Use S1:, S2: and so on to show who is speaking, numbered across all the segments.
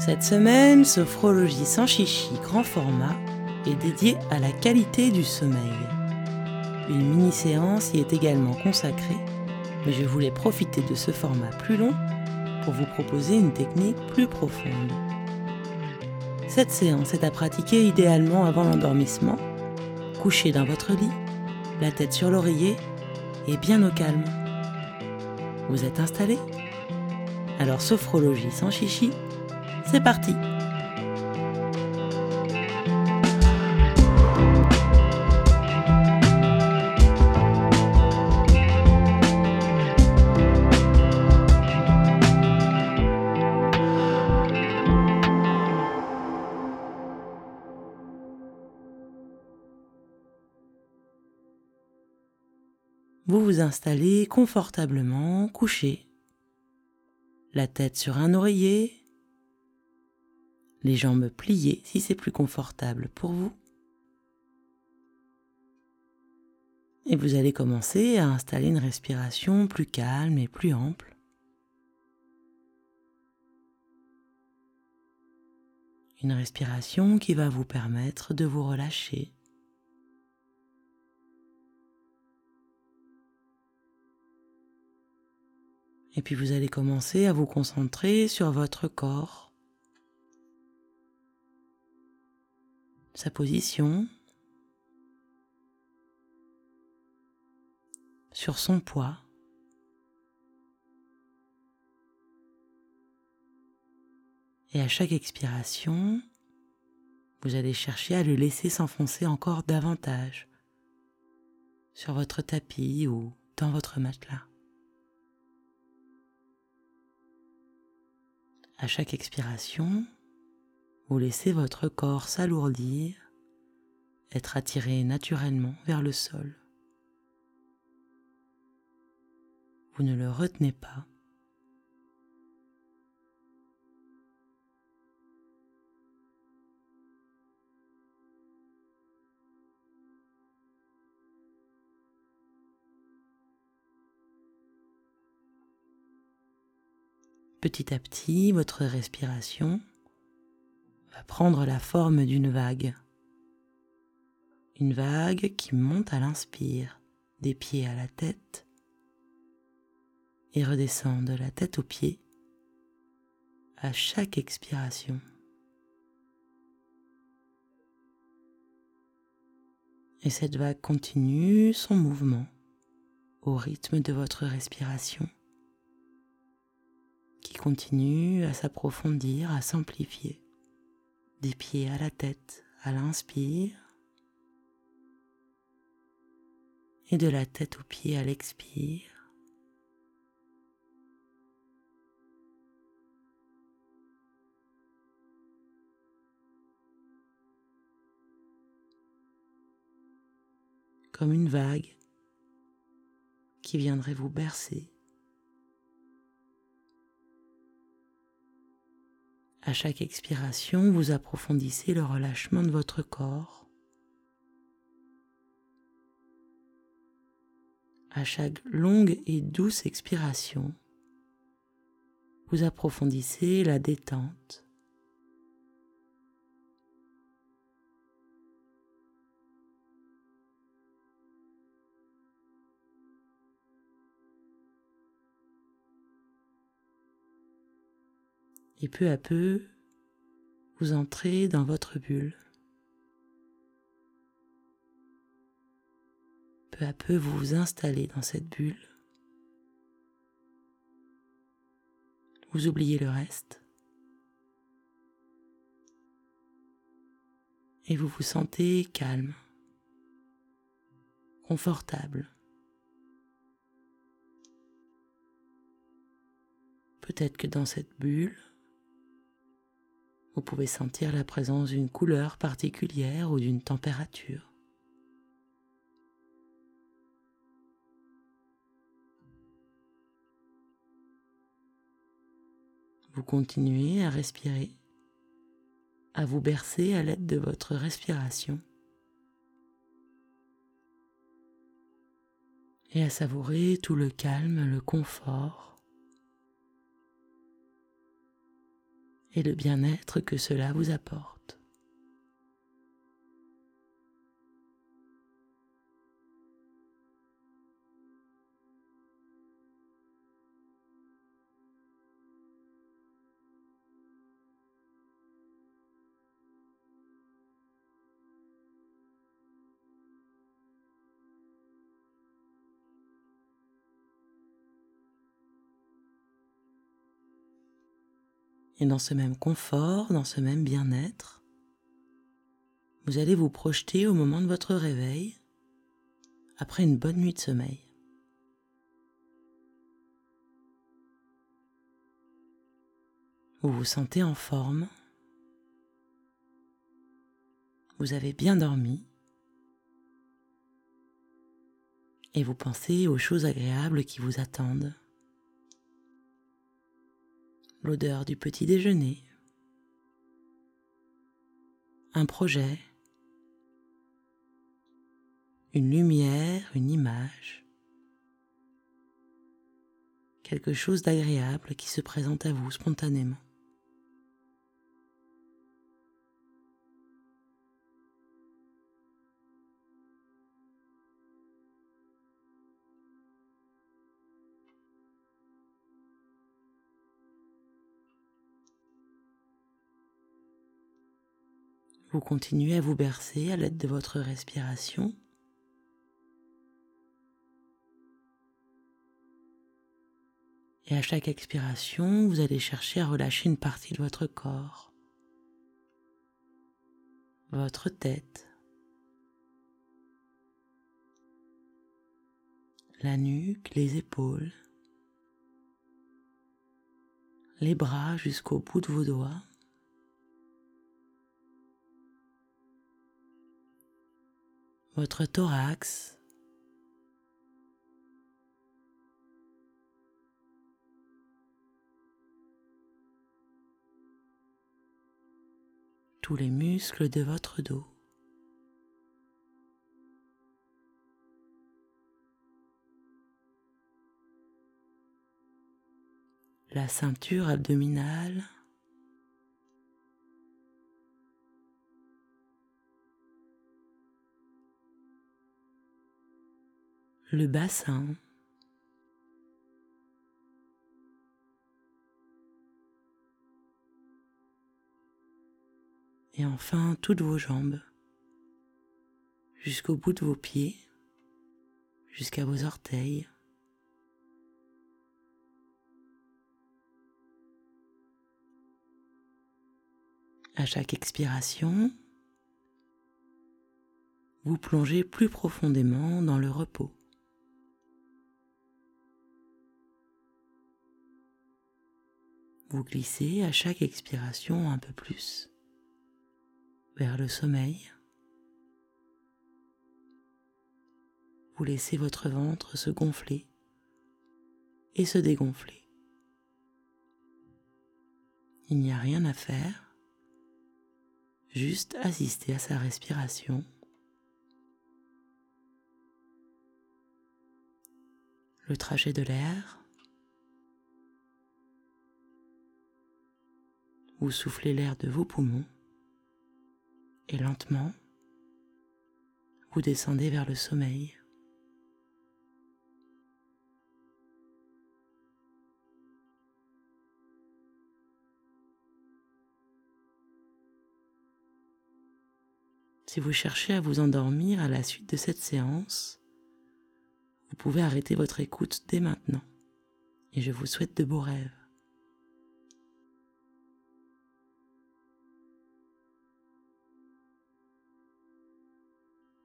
S1: Cette semaine, Sophrologie sans chichi grand format est dédiée à la qualité du sommeil. Une mini-séance y est également consacrée, mais je voulais profiter de ce format plus long pour vous proposer une technique plus profonde. Cette séance est à pratiquer idéalement avant l'endormissement, couché dans votre lit, la tête sur l'oreiller et bien au calme. Vous êtes installé? Alors sophrologie sans chichi, c'est parti. Vous vous installez confortablement, couché, la tête sur un oreiller, les jambes pliées si c'est plus confortable pour vous. Et vous allez commencer à installer une respiration plus calme et plus ample. Une respiration qui va vous permettre de vous relâcher. Et puis vous allez commencer à vous concentrer sur votre corps, sa position, sur son poids. Et à chaque expiration, vous allez chercher à le laisser s'enfoncer encore davantage sur votre tapis ou dans votre matelas. À chaque expiration, vous laissez votre corps s'alourdir, être attiré naturellement vers le sol. Vous ne le retenez pas. Petit à petit, votre respiration prendre la forme d'une vague. Une vague qui monte à l'inspire, des pieds à la tête, et redescend de la tête aux pieds à chaque expiration. Et cette vague continue son mouvement au rythme de votre respiration qui continue à s'approfondir, à s'amplifier. Des pieds à la tête à l'inspire et de la tête aux pieds à l'expire. Comme une vague qui viendrait vous bercer À chaque expiration, vous approfondissez le relâchement de votre corps. À chaque longue et douce expiration, vous approfondissez la détente. Et peu à peu, vous entrez dans votre bulle. Peu à peu, vous vous installez dans cette bulle. Vous oubliez le reste. Et vous vous sentez calme, confortable. Peut-être que dans cette bulle, vous pouvez sentir la présence d'une couleur particulière ou d'une température. Vous continuez à respirer, à vous bercer à l'aide de votre respiration et à savourer tout le calme, le confort et le bien-être que cela vous apporte. Et dans ce même confort, dans ce même bien-être, vous allez vous projeter au moment de votre réveil, après une bonne nuit de sommeil. Vous vous sentez en forme, vous avez bien dormi. Et vous pensez aux choses agréables qui vous attendent l'odeur du petit déjeuner, un projet, une lumière, une image, quelque chose d'agréable qui se présente à vous spontanément. Vous continuez à vous bercer à l'aide de votre respiration. Et à chaque expiration, vous allez chercher à relâcher une partie de votre corps, votre tête, la nuque, les épaules, les bras jusqu'au bout de vos doigts. Votre thorax, tous les muscles de votre dos. La ceinture abdominale. Le bassin, et enfin toutes vos jambes, jusqu'au bout de vos pieds, jusqu'à vos orteils. À chaque expiration, vous plongez plus profondément dans le repos. Vous glissez à chaque expiration un peu plus vers le sommeil. Vous laissez votre ventre se gonfler et se dégonfler. Il n'y a rien à faire, juste assister à sa respiration. Le trajet de l'air Vous soufflez l'air de vos poumons et lentement, vous descendez vers le sommeil. Si vous cherchez à vous endormir à la suite de cette séance, vous pouvez arrêter votre écoute dès maintenant et je vous souhaite de beaux rêves.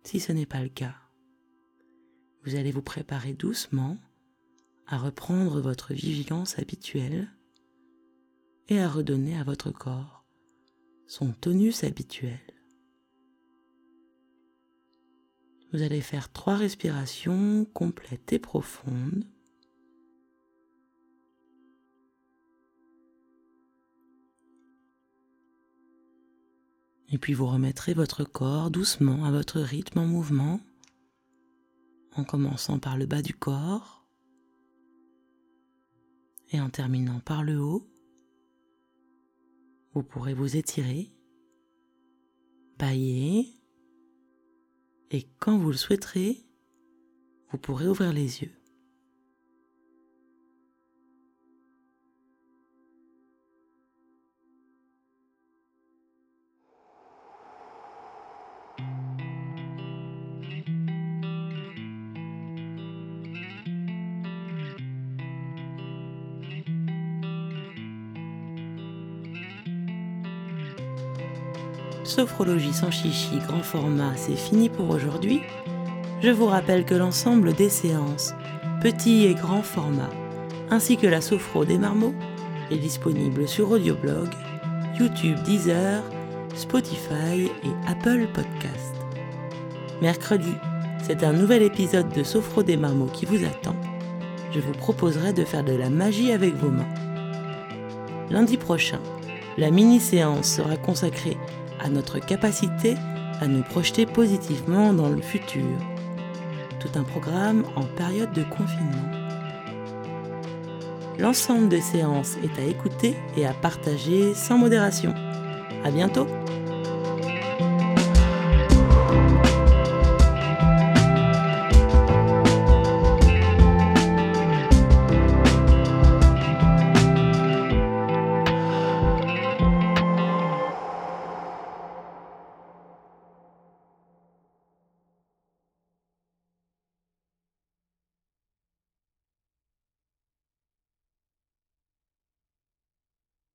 S1: Si ce n'est pas le cas, vous allez vous préparer doucement à reprendre votre vigilance habituelle et à redonner à votre corps son tonus habituel. Vous allez faire trois respirations complètes et profondes Et puis vous remettrez votre corps doucement à votre rythme en mouvement, en commençant par le bas du corps et en terminant par le haut, Vous pourrez vous étirer, bailler, et quand vous le souhaiterez, vous pourrez ouvrir les yeux. Sophrologie sans chichi grand format, c'est fini pour aujourd'hui. Je vous rappelle que l'ensemble des séances, petit et grand format, ainsi que la sophro des marmots, est disponible sur Audioblog, YouTube Deezer, Spotify et Apple Podcast. Mercredi, c'est un nouvel épisode de Sophro des marmots qui vous attend. Je vous proposerai de faire de la magie avec vos mains. Lundi prochain, la mini-séance sera consacrée à notre capacité à nous projeter positivement dans le futur. Tout un programme en période de confinement. L'ensemble des séances est à écouter et à partager sans modération. À bientôt!